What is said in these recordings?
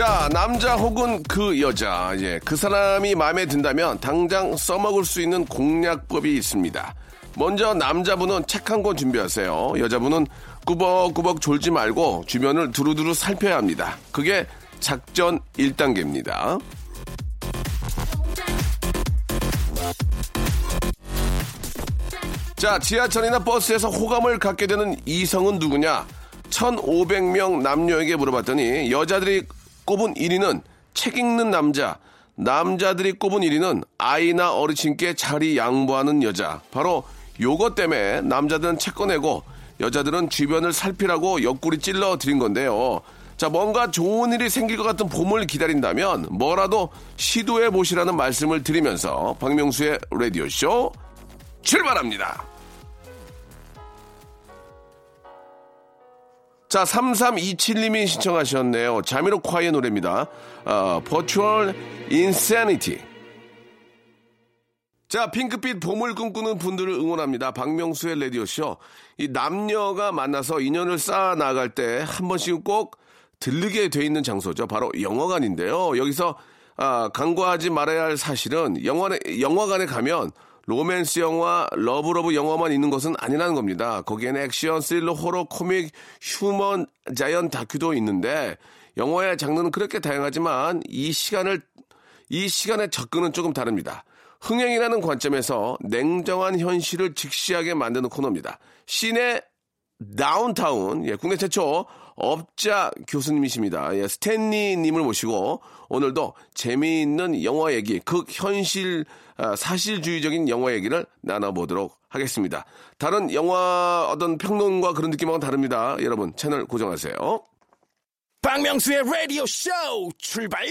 자 남자 혹은 그 여자 예, 그 사람이 마음에 든다면 당장 써먹을 수 있는 공략법이 있습니다 먼저 남자분은 책 한 권 준비하세요 여자분은 꾸벅꾸벅 졸지 말고 주변을 두루두루 살펴야 합니다 그게 작전 1단계입니다. 자, 지하철이나 버스에서 호감을 갖게 되는 이성은 누구냐? 1,500명 남녀에게 물어봤더니 여자들이 꼽은 1위는 책 읽는 남자, 남자들이 꼽은 1위는 아이나 어르신께 자리 양보하는 여자. 바로 요것 때문에 남자들은 책 꺼내고 여자들은 주변을 살피라고 옆구리 찔러 드린 건데요. 자, 뭔가 좋은 일이 생길 것 같은 봄을 기다린다면 뭐라도 시도해 보시라는 말씀을 드리면서 박명수의 라디오쇼 출발합니다. 자, 3327님이 신청하셨네요. 자미로콰이의 노래입니다. 어, Virtual Insanity. 자, 핑크빛 봄을 꿈꾸는 분들을 응원합니다. 박명수의 라디오쇼. 이 남녀가 만나서 인연을 쌓아 나갈 때 한 번씩 꼭 들르게 돼 있는 장소죠. 바로 영화관인데요. 여기서 아, 간과하지 말아야 할 사실은 영화에, 영화관에 가면 로맨스 영화, love love 영화만 있는 것은 아니라는 겁니다. 거기에는 액션, 스릴러, 호러, 코믹, human, 자연 다큐도 있는데 영화의 장르는 그렇게 다양하지만 이 시간을 이 시간의 접근은 조금 다릅니다. 흥행이라는 관점에서 냉정한 현실을 직시하게 만드는 코너입니다. 씨네 다운타운, 예, 국내 최초 업자 교수님이십니다. 예, 스탠리님을 모시고 오늘도 재미있는 영화 얘기, 극현실, 아, 사실주의적인 영화 얘기를 나눠보도록 하겠습니다. 다른 영화 어떤 평론과 그런 느낌하고는 다릅니다. 여러분 채널 고정하세요. 박명수의 라디오 쇼 출발!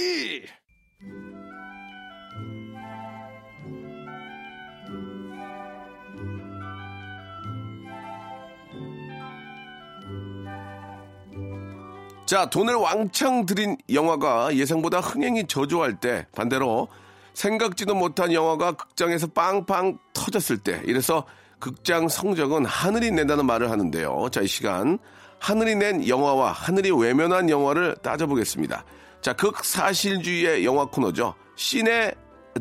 자, 돈을 왕창 들인 영화가 예상보다 흥행이 저조할 때 반대로 생각지도 못한 영화가 극장에서 빵빵 터졌을 때 이래서 극장 성적은 하늘이 낸다는 말을 하는데요. 자, 이 시간 하늘이 낸 영화와 하늘이 외면한 영화를 따져보겠습니다. 자, 극사실주의의 영화 코너죠. 시내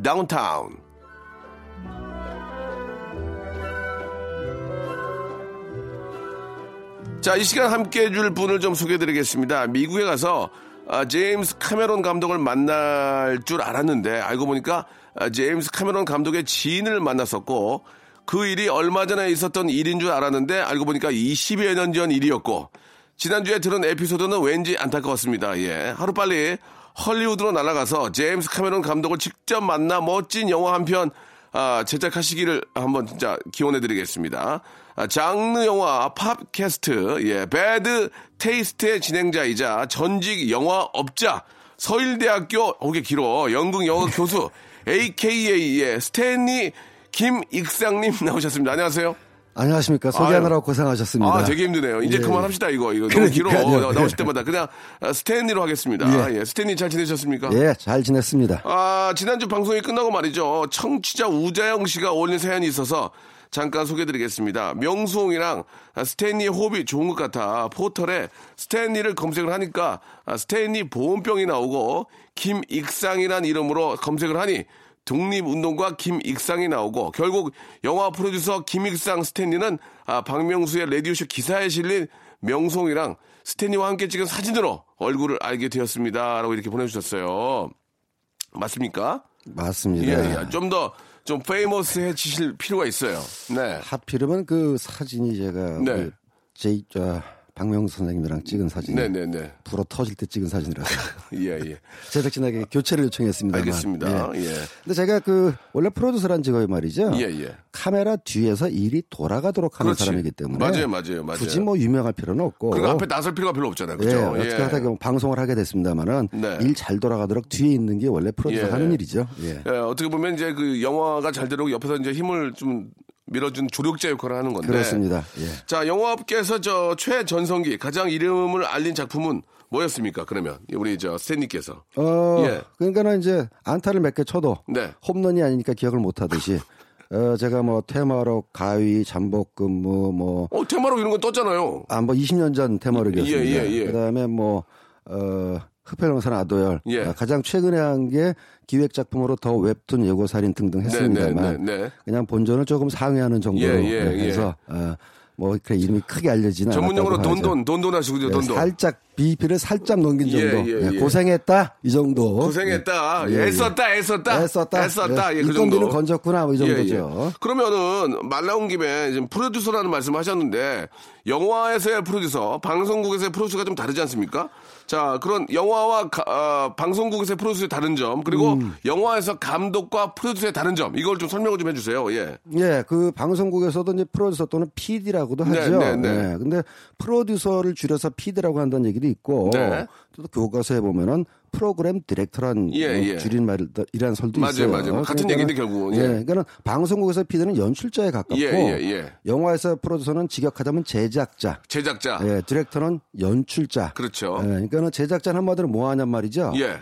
다운타운. 자, 이 시간 함께 해줄 분을 좀 소개해 드리겠습니다. 미국에 가서 아, 제임스 카메론 감독을 만날 줄 알았는데 알고 보니까 아, 제임스 카메론 감독의 지인을 만났었고 그 일이 얼마 전에 있었던 일인 줄 알았는데 알고 보니까 20여 년 전 일이었고 지난주에 들은 에피소드는 왠지 안타까웠습니다. 예. 하루빨리 헐리우드로 날아가서 제임스 카메론 감독을 직접 만나 멋진 영화 한 편 아, 제작하시기를 한번 진짜 기원해 드리겠습니다. 아, 장르 영화 팟캐스트, 예, 배드 테이스트의 진행자이자 전직 영화업자, 서일대학교, 되게 길어, 연극 영화 교수, AKA의 스탠리 김익상님 나오셨습니다. 안녕하세요. 안녕하십니까. 소개하느라고 고생하셨습니다. 아, 되게 힘드네요. 이제 예. 그만합시다, 이거. 이거 너무 길어. 나오실 때마다. 그냥 아, 스탠리로 하겠습니다. 예. 예, 스탠리 잘 지내셨습니까? 예, 잘 지냈습니다. 아, 지난주 방송이 끝나고 말이죠. 청취자 우자영 씨가 올린 사연이 있어서 잠깐 소개드리겠습니다. 명수옹이랑 스탠리 호흡이 좋은 것 같아. 포털에 스탠리를 검색을 하니까 아, 스탠리 보온병이 나오고 김익상이란 이름으로 검색을 하니 독립운동가 김익상이 나오고 결국 영화 프로듀서 김익상 스탠리는 아, 박명수의 라디오쇼 기사에 실린 명수옹이랑 스탠리와 함께 찍은 사진으로 얼굴을 알게 되었습니다. 라고 이렇게 보내주셨어요. 맞습니까? 맞습니다. 예, 예. 좀 더, 좀 페이머스해지실 필요가 있어요. 네. 하필이면 그 사진이 제가 네. 그 제, 저, 박명수 선생님이랑 찍은 사진. 네네네. 불어 터질 때 찍은 사진이라서 예, 예. 제작진에게 교체를 요청했습니다. 알겠습니다. 예. 근데 제가 그 원래 프로듀서란 직업이 말이죠. 예, 예. 카메라 뒤에서 일이 돌아가도록 하는 그렇지. 사람이기 때문에 맞아요, 맞아요, 맞아요. 굳이 뭐 유명할 필요는 없고. 그리고 앞에 나설 필요가 별로 없잖아요. 예, 그죠? 어떻게 하다 보면 방송을 하게 됐습니다만은 네. 일잘 돌아가도록 뒤에 있는 게 원래 프로듀서 예. 하는 일이죠. 예. 예, 어떻게 보면 이제 그 영화가 잘 되도록 옆에서 이제 힘을 좀 밀어준 조력자 역할을 하는 건데. 그렇습니다. 예. 자, 영화업계에서 저 최전성기 가장 이름을 알린 작품은 뭐였습니까? 그러면 우리 저 스탠리께서. 어, 예. 그러니까는 이제 안타를 몇 개 쳐도 네. 홈런이 아니니까 기억을 못 하듯이 어, 제가 뭐 테마록, 가위, 잠복근무 뭐 어, 테마로 이런 거 떴잖아요. 아, 뭐 20년 전 테마록이었습니다. 예, 예, 예. 그다음에 뭐 어, 흑백영산 아도열 예. 어, 가장 최근에 한 게 기획 작품으로 더 웹툰 예고 살인 등등 했습니다만 네, 네, 네. 그냥 본전을 조금 상회하는 정도로 예, 예, 네, 해서 어, 뭐 그래 이름이 크게 알려지는 전문용어로. 돈돈, 돈돈 하시고 네, 돈돈. 살짝 BP를 살짝 넘긴 예, 정도. 예, 네, 예. 고생했다 이 정도. 고생했다. 예, 예. 애썼다, 애썼다. 애썼다. 애썼다. 예, 예, 그 정도. 건졌구나 뭐이 예, 정도죠. 예. 그러면은 말 나온 김에 지금 프로듀서라는 말씀을 하셨는데 영화에서의 프로듀서, 방송국에서의 프로듀서가 좀 다르지 않습니까? 자, 그런 영화와 가- 어, 방송국에서의 프로듀서의 다른 점, 그리고 음. 영화에서 감독과 프로듀서의 다른 점, 이걸 좀 설명을 좀 해주세요. 예. 예, 그 방송국에서도 이제 프로듀서 또는 PD라고도 네, 하죠. 네, 네. 근데 프로듀서를 줄여서 PD라고 한다는 얘기도 있고 네. 또 교과서에 보면은 프로그램 디렉터란 예, 어, 예. 줄임말이라는 설도 맞아요, 있어요. 맞아요. 같은 그러니까는- 얘기인데 결국은, 예. 예, 그러니까는 방송국에서 PD는 연출자에 가깝고 예, 예, 예. 영화에서 프로듀서는 직역하자면 제작자, 제작자. 예, 디렉터는 연출자. 그렇죠. 예, 그러니까는 제작자는 한마디로 뭐 하냔 말이죠. 예.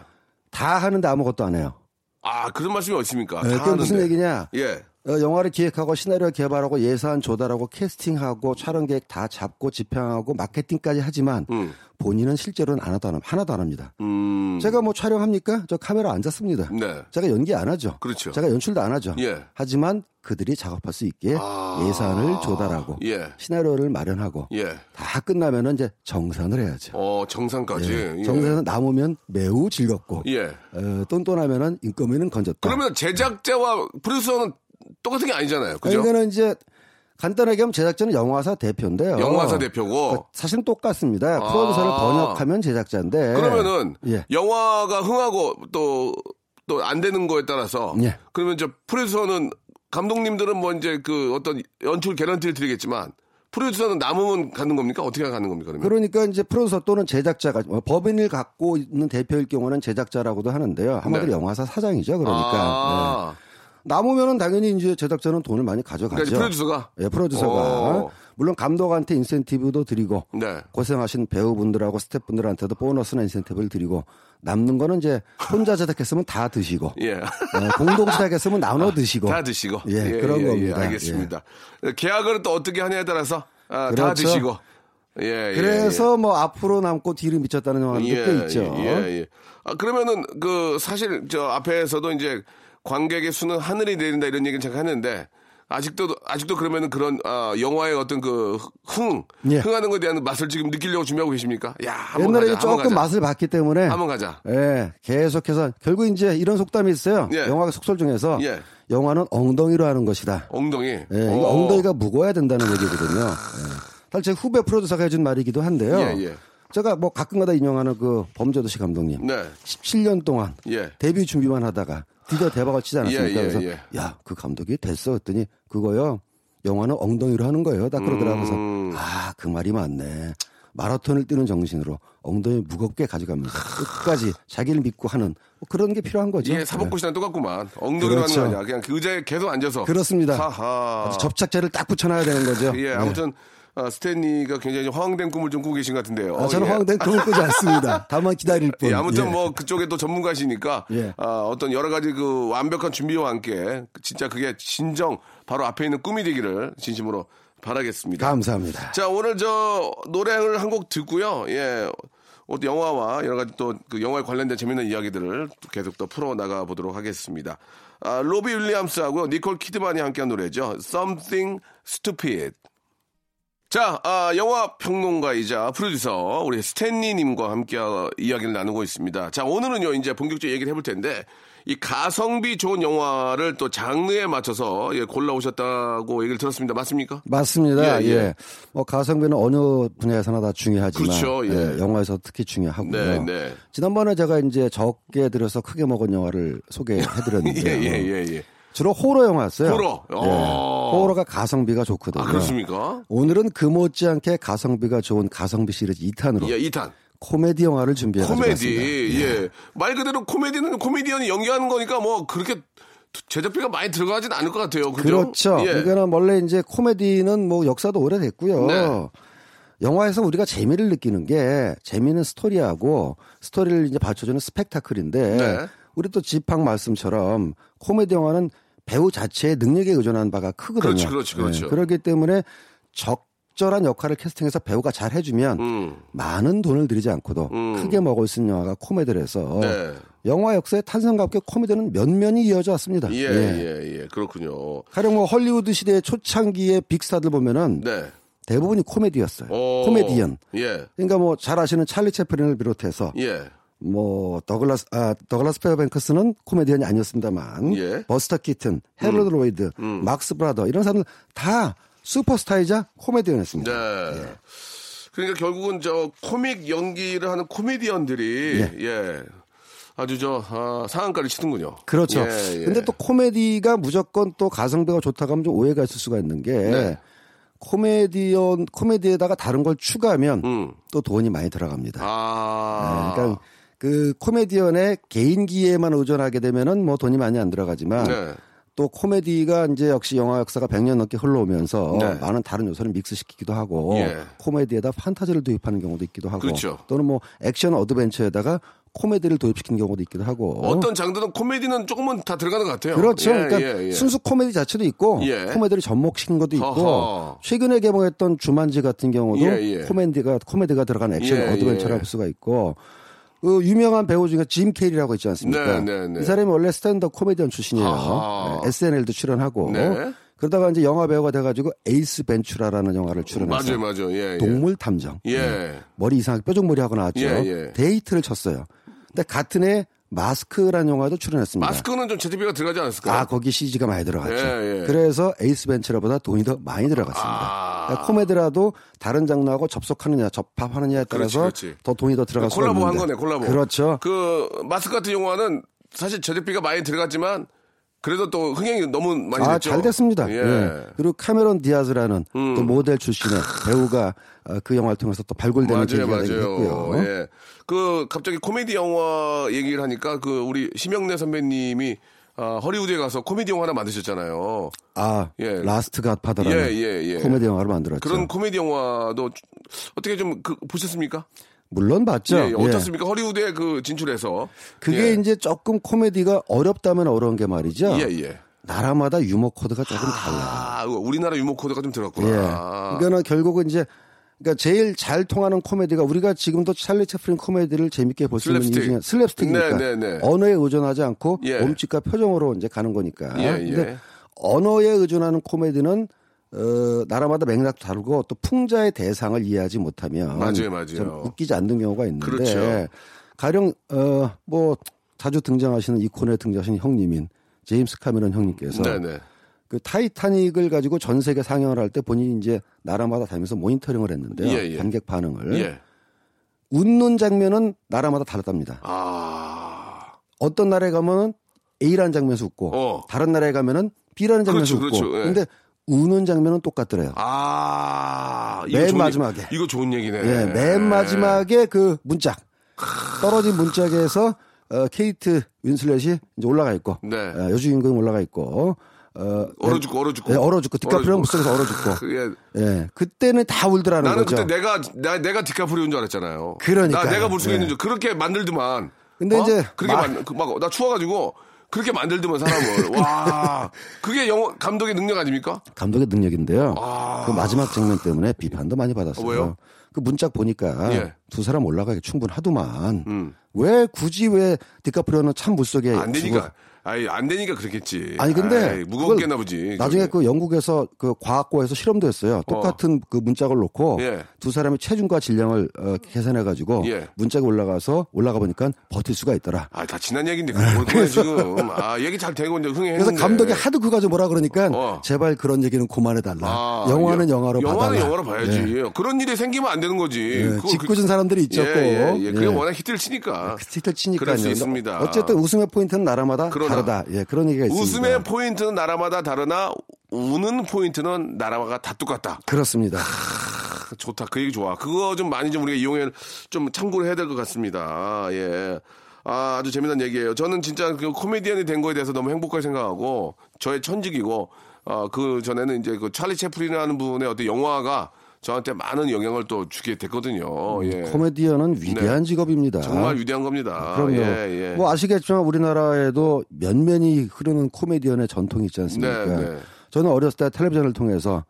다 하는데 아무것도 안 해요. 아, 그런 말씀이? 예, 다 그게 무슨. 얘기냐? 예. 어, 영화를 기획하고 시나리오 개발하고 예산 조달하고 캐스팅하고 촬영 계획 다 잡고 집행하고 마케팅까지 하지만 음. 본인은 실제로는 안 안, 하나도 안 합니다. 음. 제가 뭐 촬영합니까? 저 카메라 안 잡습니다. 네. 제가 연기 안 하죠. 그렇죠. 제가 연출도 안 하죠. 예. 하지만 그들이 작업할 수 있게 아. 예산을 조달하고 예. 시나리오를 마련하고 예. 다 끝나면은 이제 정산을 해야죠. 어, 정상까지. 예. 정산은 남으면 매우 즐겁고 예. 어, 똔똔하면은 인건비는 건졌다. 그러면 제작자와 프로듀서는 똑같은 게 아니잖아요. 그죠? 그러니까는 이제 간단하게 하면 제작자는 영화사 대표인데요. 영화사 대표고. 그 사실은 똑같습니다. 아. 프로듀서를 번역하면 제작자인데. 그러면은 예. 영화가 흥하고 또 또 안 되는 거에 따라서 예. 그러면 저 프로듀서는 감독님들은 뭐 이제 그 어떤 연출 개런티를 드리겠지만 프로듀서는 남으면 가는 겁니까? 어떻게 가는 겁니까? 그러면? 그러니까 이제 프로듀서 또는 제작자가 뭐 법인을 갖고 있는 대표일 경우는 제작자라고도 하는데요. 한마디로 네. 영화사 사장이죠. 그러니까 아, 네. 남으면은 당연히 이제 제작자는 돈을 많이 가져가죠. 그러니까 프로듀서가 예, 프로듀서가 오. 물론 감독한테 인센티브도 드리고 네. 고생하신 배우분들하고 스태프분들한테도 보너스나 인센티브를 드리고 남는 거는 이제 혼자 제작했으면 다 드시고 예. 어, 공동 제작했으면 나눠 드시고 다 드시고. 예, 그런 겁니다. 알겠습니다. 계약을 또 어떻게 하냐에 따라서 아, 다 그렇죠. 드시고. 예, 예, 그래서 뭐 앞으로 남고 뒤를 미쳤다는 영화도 꽤 있죠. 예, 예. 아, 그러면은 그 사실 저 앞에서도 이제 관객의 수는 하늘이 내린다 이런 얘기를 제가 했는데 아직도 아직도 그러면은 그런 아, 영화의 어떤 그 흥, 예. 흥하는 것에 대한 맛을 지금 느끼려고 준비하고 계십니까? 야, 한번 옛날에 가자, 조금 가자. 맛을 봤기 때문에 한번 가자. 예, 계속해서 결국 이제 이런 속담이 있어요. 예. 영화 속설 중에서 예. 영화는 엉덩이로 하는 것이다. 엉덩이. 예, 어. 엉덩이가 무거워야 된다는 얘기거든요. 예. 사실 제 후배 프로듀서가 해준 말이기도 한데요. 예, 예. 제가 뭐 가끔가다 인용하는 그 범죄도시 감독님. 네. 17년 동안 예. 데뷔 준비만 하다가 드디어 대박을 치지 않았습니까? 예, 예, 그래서 예. 야, 그 감독이 됐어. 했더니 그거요. 영화는 엉덩이로 하는 거예요. 딱 그러더라고요. 그래서 음. 아, 그 말이 맞네. 마라톤을 뛰는 정신으로 엉덩이 무겁게 가져가면서 끝까지 자기를 믿고 하는 뭐 그런 게 필요한 거죠. 예, 사법고시랑 똑같구만. 엉덩이로 그렇죠. 하는 거 아니야. 그냥 그 의자에 계속 앉아서. 그렇습니다. 접착제를 딱 붙여놔야 되는 거죠. 예, 네. 아무튼 어, 스탠리가 굉장히 화왕된 꿈을 좀 꾸고 계신 것 같은데요. 아, 저는 예. 황된 꿈을 꾸지 않습니다. 다만 기다릴 뿐. 예, 아무튼 예. 뭐 그쪽에 또 전문가시니까 예. 아, 어떤 여러 가지 그 완벽한 준비와 함께 진짜 그게 진정 바로 앞에 있는 꿈이 되기를 진심으로 바라겠습니다. 감사합니다. 자, 오늘 저 노래를 한 곡 듣고요. 예. 어, 영화와 여러 가지 또 그 영화에 관련된 재밌는 이야기들을 계속 또 풀어 나가 보도록 하겠습니다. 아, 로비 윌리엄스하고 니콜 키드만이 함께한 노래죠. Something Stupid. 자, 아, 영화 평론가이자 프로듀서 우리 스탠리님과 함께 어, 이야기를 나누고 있습니다. 자, 오늘은요 이제 본격적으로 얘기를 해볼 텐데 이 가성비 좋은 영화를 또 장르에 맞춰서 예, 골라오셨다고 얘기를 들었습니다. 맞습니까? 맞습니다. 예, 예, 예. 뭐 가성비는 어느 분야에서나 다 중요하지만 그렇죠, 예. 영화에서 특히 중요하고요. 네, 네. 지난번에 제가 이제 적게 들여서 크게 먹은 영화를 소개해드렸는데 예, 예, 예, 예. 주로 호러 영화였어요. 호러. 예. 어. 호러가 가성비가 좋거든요. 아, 그렇습니까? 오늘은 그 못지않게 가성비가 좋은 가성비 시리즈 2탄으로 예, 2탄. 코미디 영화를 준비해 코미디. 가져왔습니다. 예. 말 그대로 코미디는 코미디언이 연기하는 거니까 뭐 그렇게 제작비가 많이 들어가진 않을 것 같아요. 그죠? 그렇죠. 예. 그러니까 원래 이제 코미디는 뭐 역사도 오래됐고요. 네. 영화에서 우리가 재미를 느끼는 게 재미있는 스토리하고 스토리를 이제 받쳐주는 스펙타클인데 네. 우리 또 지팡 말씀처럼 코미디 영화는 배우 자체의 능력에 의존한 바가 크거든요. 그렇지, 그렇지, 그렇죠. 네. 그렇기 때문에 적절한 역할을 캐스팅해서 배우가 잘 해주면 음. 많은 돈을 들이지 않고도 음. 크게 먹을 수 있는 영화가 코미디라서 네. 영화 역사의 탄생과 함께 코미디는 면면이 이어져 왔습니다. 예, 예, 예. 그렇군요. 가령 뭐 헐리우드 시대의 초창기의 빅스타들 보면은 네. 대부분이 코미디였어요. 오. 코미디언. 예. 그러니까 뭐 잘 아시는 찰리 채플린을 비롯해서 예. 뭐 더글라스 아 더글라스 페어뱅크스는 코미디언이 아니었습니다만 예. 버스터 키튼, 헤럴드 로이드, 막스 브라더 이런 사람들 다 슈퍼스타이자 코미디언이었습니다. 네. 그러니까 결국은 저 코믹 연기를 하는 코미디언들이 예. 아주 저 아, 상한가를 치는군요. 그렇죠. 예, 예. 근데 또 코미디가 무조건 또 가성비가 좋다고 하면 좀 오해가 있을 수가 있는 게 네. 코미디언 코미디에다가 다른 걸 추가하면 음. 또 돈이 많이 들어갑니다. 아. 네, 그러니까 그 코미디언의 개인기에만 의존하게 되면은 뭐 돈이 많이 안 들어가지만 네. 또 코미디가 이제 역시 영화 역사가 100년 넘게 흘러오면서 네. 많은 다른 요소를 믹스시키기도 하고 예. 코미디에다 판타지를 도입하는 경우도 있기도 하고 그렇죠. 또는 뭐 액션 어드벤처에다가 코미디를 도입시키는 경우도 있기도 하고 어떤 장르는 코미디는 조금은 다 들어가는 것 같아요. 그렇죠. 예, 그러니까 예, 예. 순수 코미디 자체도 있고 예. 코미디를 접목시킨 것도 있고 허허. 최근에 개봉했던 주만지 같은 경우도 예, 예. 코미디가 코미디가 들어간 액션 예, 어드벤처라고 예. 볼 수가 있고 그 유명한 배우 중에 짐 캐리라고 있지 않습니까? 네, 네, 네. 이 사람이 원래 stand-up 코미디언 출신이에요. 네, SNL도 출연하고 네. 그러다가 이제 영화 배우가 돼가지고 에이스 벤츄라라는 영화를 출연해서 맞아요, 맞아요. 예, 예. 동물 탐정 예. 머리 이상하게 뾰족머리 하고 나왔죠. 예, 예. 대히트를 쳤어요. 근데 같은 해 마스크라는 영화도 출연했습니다. 마스크는 좀 제작비가 들어가지 않았을까요? 아, 거기 CG가 많이 들어갔죠. 예, 예. 그래서 에이스 벤처라보다 돈이 더 많이 들어갔습니다. 아. 그러니까 코미디라도 다른 장르하고 접속하느냐, 접합하느냐에 따라서 그렇지, 그렇지. 더 돈이 더 들어갈 수가 콜라보 있는데. 한 거네, 콜라보. 그렇죠. 그 마스크 같은 영화는 사실 제작비가 많이 들어갔지만 그래도 또 흥행이 너무 많이 아, 됐죠. 잘 됐습니다. 예. 예. 그리고 카메론 디아즈라는 또 모델 출신의 배우가 어, 그 영화를 통해서 또 발굴되는 계기가. 했고요. 예. 그 갑자기 코미디 영화 얘기를 하니까 그 우리 심형래 선배님이 아, 허리우드에 가서 코미디 영화 하나 만드셨잖아요. 아, 예. 라스트 갓파더라는 예, 예, 예. 코미디 영화를 만들었죠. 그런 코미디 영화도 어떻게 좀 그, 보셨습니까? 물론 봤죠. 예, 예. 어떻습니까? 허리우드에 그 진출해서 그게 예. 이제 조금 코미디가 어렵다면 어려운 게 말이죠. 예, 예. 나라마다 유머 코드가 조금 달라요. 아, 우리나라 유머 코드가 좀 틀렸구나. 예. 아. 그러니까 결국은 이제 그러니까 제일 잘 통하는 코미디가 우리가 지금도 찰리 채플린 코미디를 재밌게 볼 수 있는 이유 슬랩스틱. 중에 슬랩스틱이니까 네, 네, 네. 언어에 의존하지 않고 예. 몸짓과 표정으로 이제 가는 거니까. 예, 근데 예. 언어에 의존하는 코미디는 어, 나라마다 맥락도 다르고 또 풍자의 대상을 이해하지 못하면 맞아요, 맞아요. 좀 웃기지 않는 경우가 있는데 그렇죠. 가령 어, 뭐 자주 등장하시는 이콘에 등장하시는 형님인 제임스 카메론 형님께서 네네. 그 타이타닉을 가지고 전 세계 상영을 할 때 본인이 이제 나라마다 다니면서 모니터링을 했는데요. 예, 예. 관객 반응을. 예. 웃는 장면은 나라마다 다르답니다. 아. 어떤 나라에 가면은 A라는 장면에서 웃고 어. 다른 나라에 가면은 B라는 장면에서 그렇죠, 웃고. 그렇죠. 예. 근데 우는 장면은 똑같더래요. 아. 맨 좋은 마지막에. 이거 좋은 얘기네. 예, 맨 마지막에 그 문짝 떨어진 문짝에서 어, 케이트 윈슬렛이 이제 올라가 있고 네. 어, 여주인공이 올라가 있고 어, 얼어 죽고, 얼어 죽고. 예, 얼어 죽고 디카프리오 얼어 죽고. 속에서 얼어 죽고 그게 예, 그때는 다 울더라는 나는 거죠. 그때 내가 나, 내가 디카프리오인 줄 알았잖아요. 그러니까요. 나 내가 물속에 예. 있는 줄 그렇게 만들더만. 근데 어? 이제 그렇게 막- 그 막, 나 추워가지고 그렇게 만들더만 사람을. 와. 그게 영화 감독의 능력 아닙니까? 감독의 능력인데요. 그 마지막 장면 때문에 비판도 많이 받았어요. 아. 어, 왜요? 그 문짝 보니까 예. 음. 두 사람 올라가기 충분하더만 왜 굳이 왜 디카프리오는 참 물속에 안 되니까. 아이 안 되니까 그렇겠지. 아니 근데 그걸 보지. 나중에 그 영국에서 그 과학고에서 실험도 했어요. 똑같은 그 문짝을 놓고 예. 두 사람의 체중과 질량을 어, 계산해 가지고 예. 문짝이 올라가서 올라가 보니까 버틸 수가 있더라. 아, 다 지난 얘기인데 그걸 그래 지금. 아, 얘기 잘 되고 이제 흥행했는데. 그래서 감독이 하도 그거 가지고 뭐라 그러니까 어. 제발 그런 얘기는 그만해 달라. 아, 영화는 여- 영화로 영화는 봐달라. 영화로 봐야지. 예. 그런 일이 생기면 안 되는 거지. 예, 짓궂은 사람들이 있죠. 예, 또. 예, 예. 그게 예. 워낙 히트를 치니까. 히트 치니까요. 그럴 수 있습니다. 어쨌든 웃음의 포인트는 나라마다 그러나 다르다. 예, 그런 얘기가 있습니다. 웃음의 포인트는 나라마다 다르나 우는 포인트는 나라마다 다 똑같다. 그렇습니다. 좋다. 그 얘기 좋아. 그거 좀 많이 좀 우리가 이용해 좀 참고를 해야 될 것 같습니다. 예. 아, 아주 재미난 얘기예요. 저는 진짜 그 코미디언이 된 거에 대해서 너무 행복하게 생각하고 저의 천직이고 어, 그 전에는 이제 그 찰리 채플린이라는 분의 어떤 영화가 저한테 많은 영향을 또 주게 됐거든요. 예. 코미디언은 위대한 직업입니다. 정말 위대한 겁니다. 아, 그럼요. 예, 예. 뭐 아시겠지만 우리나라에도 면면이 흐르는 코미디언의 전통이 있지 않습니까? 네, 네. 저는 어렸을 때 텔레비전을 통해서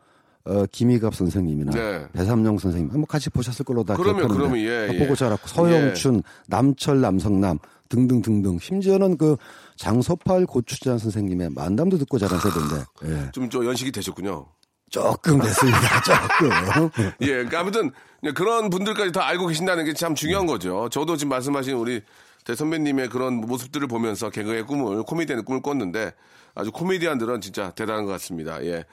어, 김희갑 선생님이나 네. 배삼영 선생님 한번 같이 보셨을 걸로 다 그러면, 그러면, 예, 다 예. 보고 자랐고 서영춘, 남철, 남성남 등등 등등 심지어는 그 장소팔 고추장 선생님의 만담도 듣고 자란 세대인데 예. 좀저 연식이 되셨군요. 조금 됐습니다. 조금. 예, 그러니까 아무튼 그런 분들까지 다 알고 계신다는 게 참 중요한 거죠. 저도 지금 말씀하신 우리 대 선배님의 그런 모습들을 보면서 개그의 꿈을 코미디언의 꿈을 꿨는데 아주 코미디언들은 진짜 대단한 것 같습니다. 예,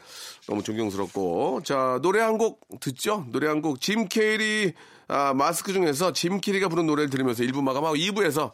너무 존경스럽고 자 노래 한 곡 듣죠. 노래 한 곡 짐 캐리 아, 마스크 중에서 짐 캐리가 부른 노래를 들으면서 1부 마감하고 2부에서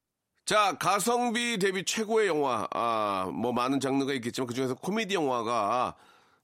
자, 가성비 대비 최고의 영화. 아, 뭐 많은 장르가 있겠지만 그중에서 코미디 영화가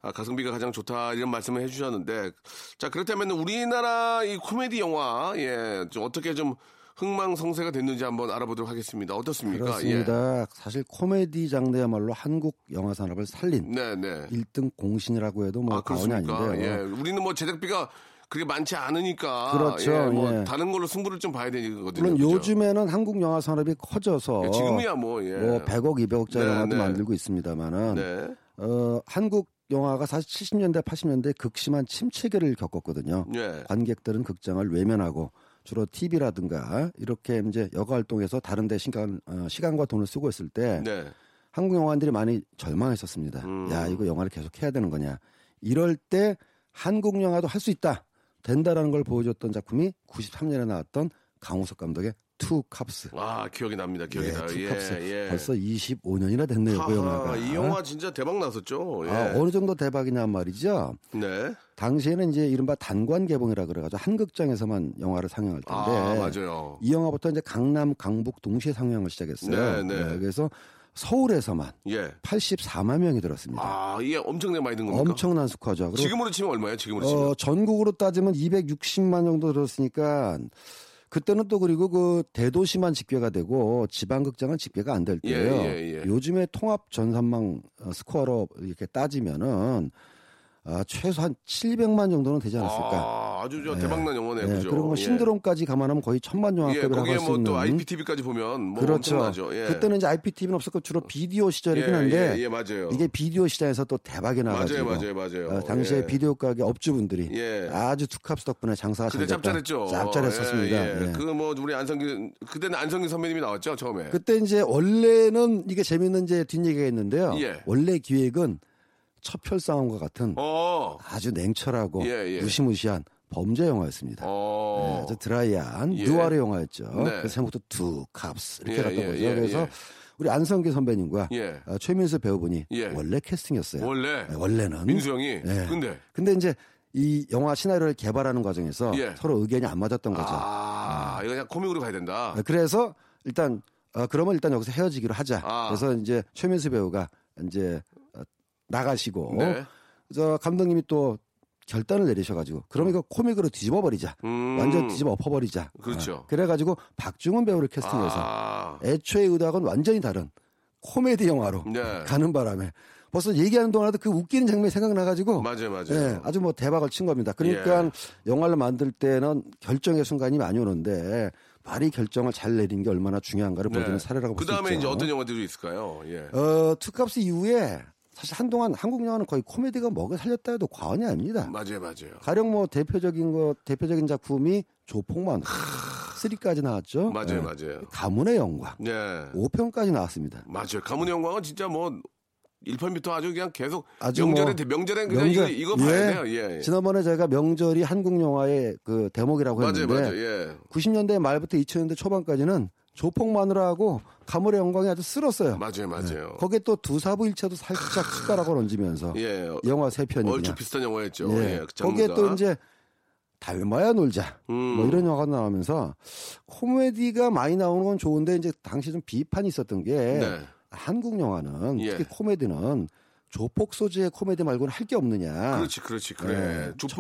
아, 가성비가 가장 좋다 이런 말씀을 해주셨는데 자 그렇다면 우리나라 이 코미디 영화 예, 좀 어떻게 좀 흥망성쇠가 됐는지 한번 알아보도록 하겠습니다. 어떻습니까? 그렇습니다. 사실 코미디 장르야말로 한국 영화 산업을 살린 예. 네, 네. 1등 공신이라고 해도 뭐 아, 과언이? 아닌데요. 예. 우리는 뭐 제작비가 그렇게 많지 않으니까 그렇죠. 예, 뭐 예. 다른 걸로 승부를 좀 봐야 되거든요. 물론 그죠? 요즘에는 한국 영화 산업이 커져서 예, 지금이야 뭐 예. 뭐 100억, 200억짜리 네, 영화도 네. 만들고 있습니다만은 네. 어, 한국 영화가 사실 70년대, 80년대 극심한 침체기를 겪었거든요. 예. 관객들은 극장을 외면하고 주로 TV라든가 이렇게 이제 여가 활동에서 다른 데 시간, 어, 시간과 돈을 쓰고 있을 때 네. 한국 영화인들이 많이 절망했었습니다. 음. 야, 이거 영화를 계속 해야 되는 거냐. 이럴 때 한국 영화도 할 수 있다. 된다라는 걸 보여줬던 작품이 93년에 나왔던 강우석 감독의 투 캅스. 아, 기억이 납니다. 기억이 예, 나요. 투 예, 캅스. 예. 벌써 25년이나 됐네요, 그 하하, 영화가. 이 영화 진짜 대박 났었죠. 예. 아, 어느 정도 대박이냐 말이죠. 네. 당시에는 이제 이른바 단관 개봉이라 그래가지고 한 극장에서만 영화를 상영할 텐데 아, 맞아요. 이 영화부터 이제 강남, 강북 동시에 상영을 시작했어요. 네, 네. 그래서 서울에서만 예. 84만 명이 들었습니다. 아, 이게 엄청나게 많이 든 겁니까? 엄청난 스쿼죠. 지금으로 치면 얼마예요? 지금으로 치면? 어, 전국으로 따지면 260만 정도 들었으니까 그때는 또 그리고 그 대도시만 집계가 되고 지방 극장은 집계가 안 될 때예요. 예, 예, 예. 요즘에 통합 전산망 어, 스코어로 이렇게 따지면은 아, 최소 한 700만 정도는 되지 않았을까. 아, 아주 저 대박난 영화네요. 예, 그죠? 그리고 뭐 예. 신드롬까지 감안하면 거의 천만 예, 영화급이라고 거기에 할수 뭐 있는. 또 IPTV까지 보면 뭐 그렇죠. 엄청나죠. 예. 그때는 이제 IPTV는 없었고 주로 비디오 시절이긴 예, 한데 예, 예, 맞아요. 이게 비디오 시장에서 또 대박이 나가지고 맞아요, 맞아요, 맞아요. 어, 당시에 예. 비디오 가게 업주분들이 예. 아주 투캅스 덕분에 잘 그때. 짭짤했죠. 짭짤했었습니다. 예, 예. 예. 그뭐 우리 안성기 그때는 안성기 선배님이 나왔죠 처음에. 그때 이제 원래는 이게 재밌는 이제 뒷얘기가 있는데요. 예. 원래 기획은 첩혈 싸움과 같은 어. 아주 냉철하고 예, 예. 무시무시한 범죄 영화였습니다. 어. 네, 드라이한 예. 누아르 영화였죠. 네. 그래서 제목도 두 캅스 이렇게 예, 갔던 예, 거죠. 예, 그래서 예. 우리 안성기 선배님과 예. 어, 최민수 배우분이 예. 원래 캐스팅이었어요. 원래 네, 원래는 민수 형이. 예. 근데 근데 이제 이 영화 시나리오를 개발하는 과정에서 예. 서로 의견이 안 맞았던 거죠. 아, 이거 그냥 코믹으로 가야 된다. 아, 그래서 일단 어, 그러면 일단 여기서 헤어지기로 하자. 아. 그래서 이제 최민수 배우가 이제 어, 나가시고 네. 저 감독님이 또 결단을 내리셔가지고 그럼 이거 코믹으로 뒤집어 버리자. 음. 완전 뒤집어 엎어버리자. 그렇죠. 어, 그래가지고 박중훈 배우를 캐스팅해서 아. 애초에 의도하고는 완전히 다른 코미디 영화로 네. 가는 바람에 벌써 얘기하는 동안에도 그 웃기는 장면이 생각나가지고 맞아요, 맞아요. 예, 아주 뭐 대박을 친 겁니다. 그러니까 예. 영화를 만들 때는 결정의 순간이 많이 오는데 말이 결정을 잘 내린 게 얼마나 중요한가를 보여주는 사례라고 볼그수 있죠. 다음에 이제 어떤 영화들이 있을까요? 예. 어, 투캅스 이후에 사실 한동안 한국 영화는 거의 코미디가 먹여 살렸다 해도 과언이 아닙니다. 맞아요, 맞아요. 가령 뭐 대표적인 거 대표적인 작품이 조폭만 3까지 나왔죠. 맞아요, 예. 맞아요. 가문의 영광 네. 5편까지 나왔습니다. 맞아요. 가문의 영광은 진짜 뭐 1편부터 아주 그냥 계속 아주 명절에 뭐 명절에 그냥 이거, 이거 봐야 예. 돼요. 예. 예. 지난번에 저희가 명절이 한국 영화의 그 대목이라고 맞아요, 했는데 맞아요. 예. 90년대 말부터 2000년대 초반까지는 조폭 마누라하고 가문의 영광이 아주 쓸었어요. 맞아요, 맞아요. 거기에 또 두 사부 일체도 살짝 숟가락을 얹으면서 예. 영화 세 편이 얼추 그냥 비슷한 영화였죠. 예. 예. 그 거기에. 또 이제 닮아야 놀자. 음. 뭐 이런 영화가 나오면서 코미디가 많이 나오는 건 좋은데 이제 당시 좀 비판이 있었던 게 네. 한국 영화는 예. 특히 코미디는 조폭 소재의 코미디 말고는 할 게 없느냐. 그렇지, 그렇지, 그래. 예. 조폭이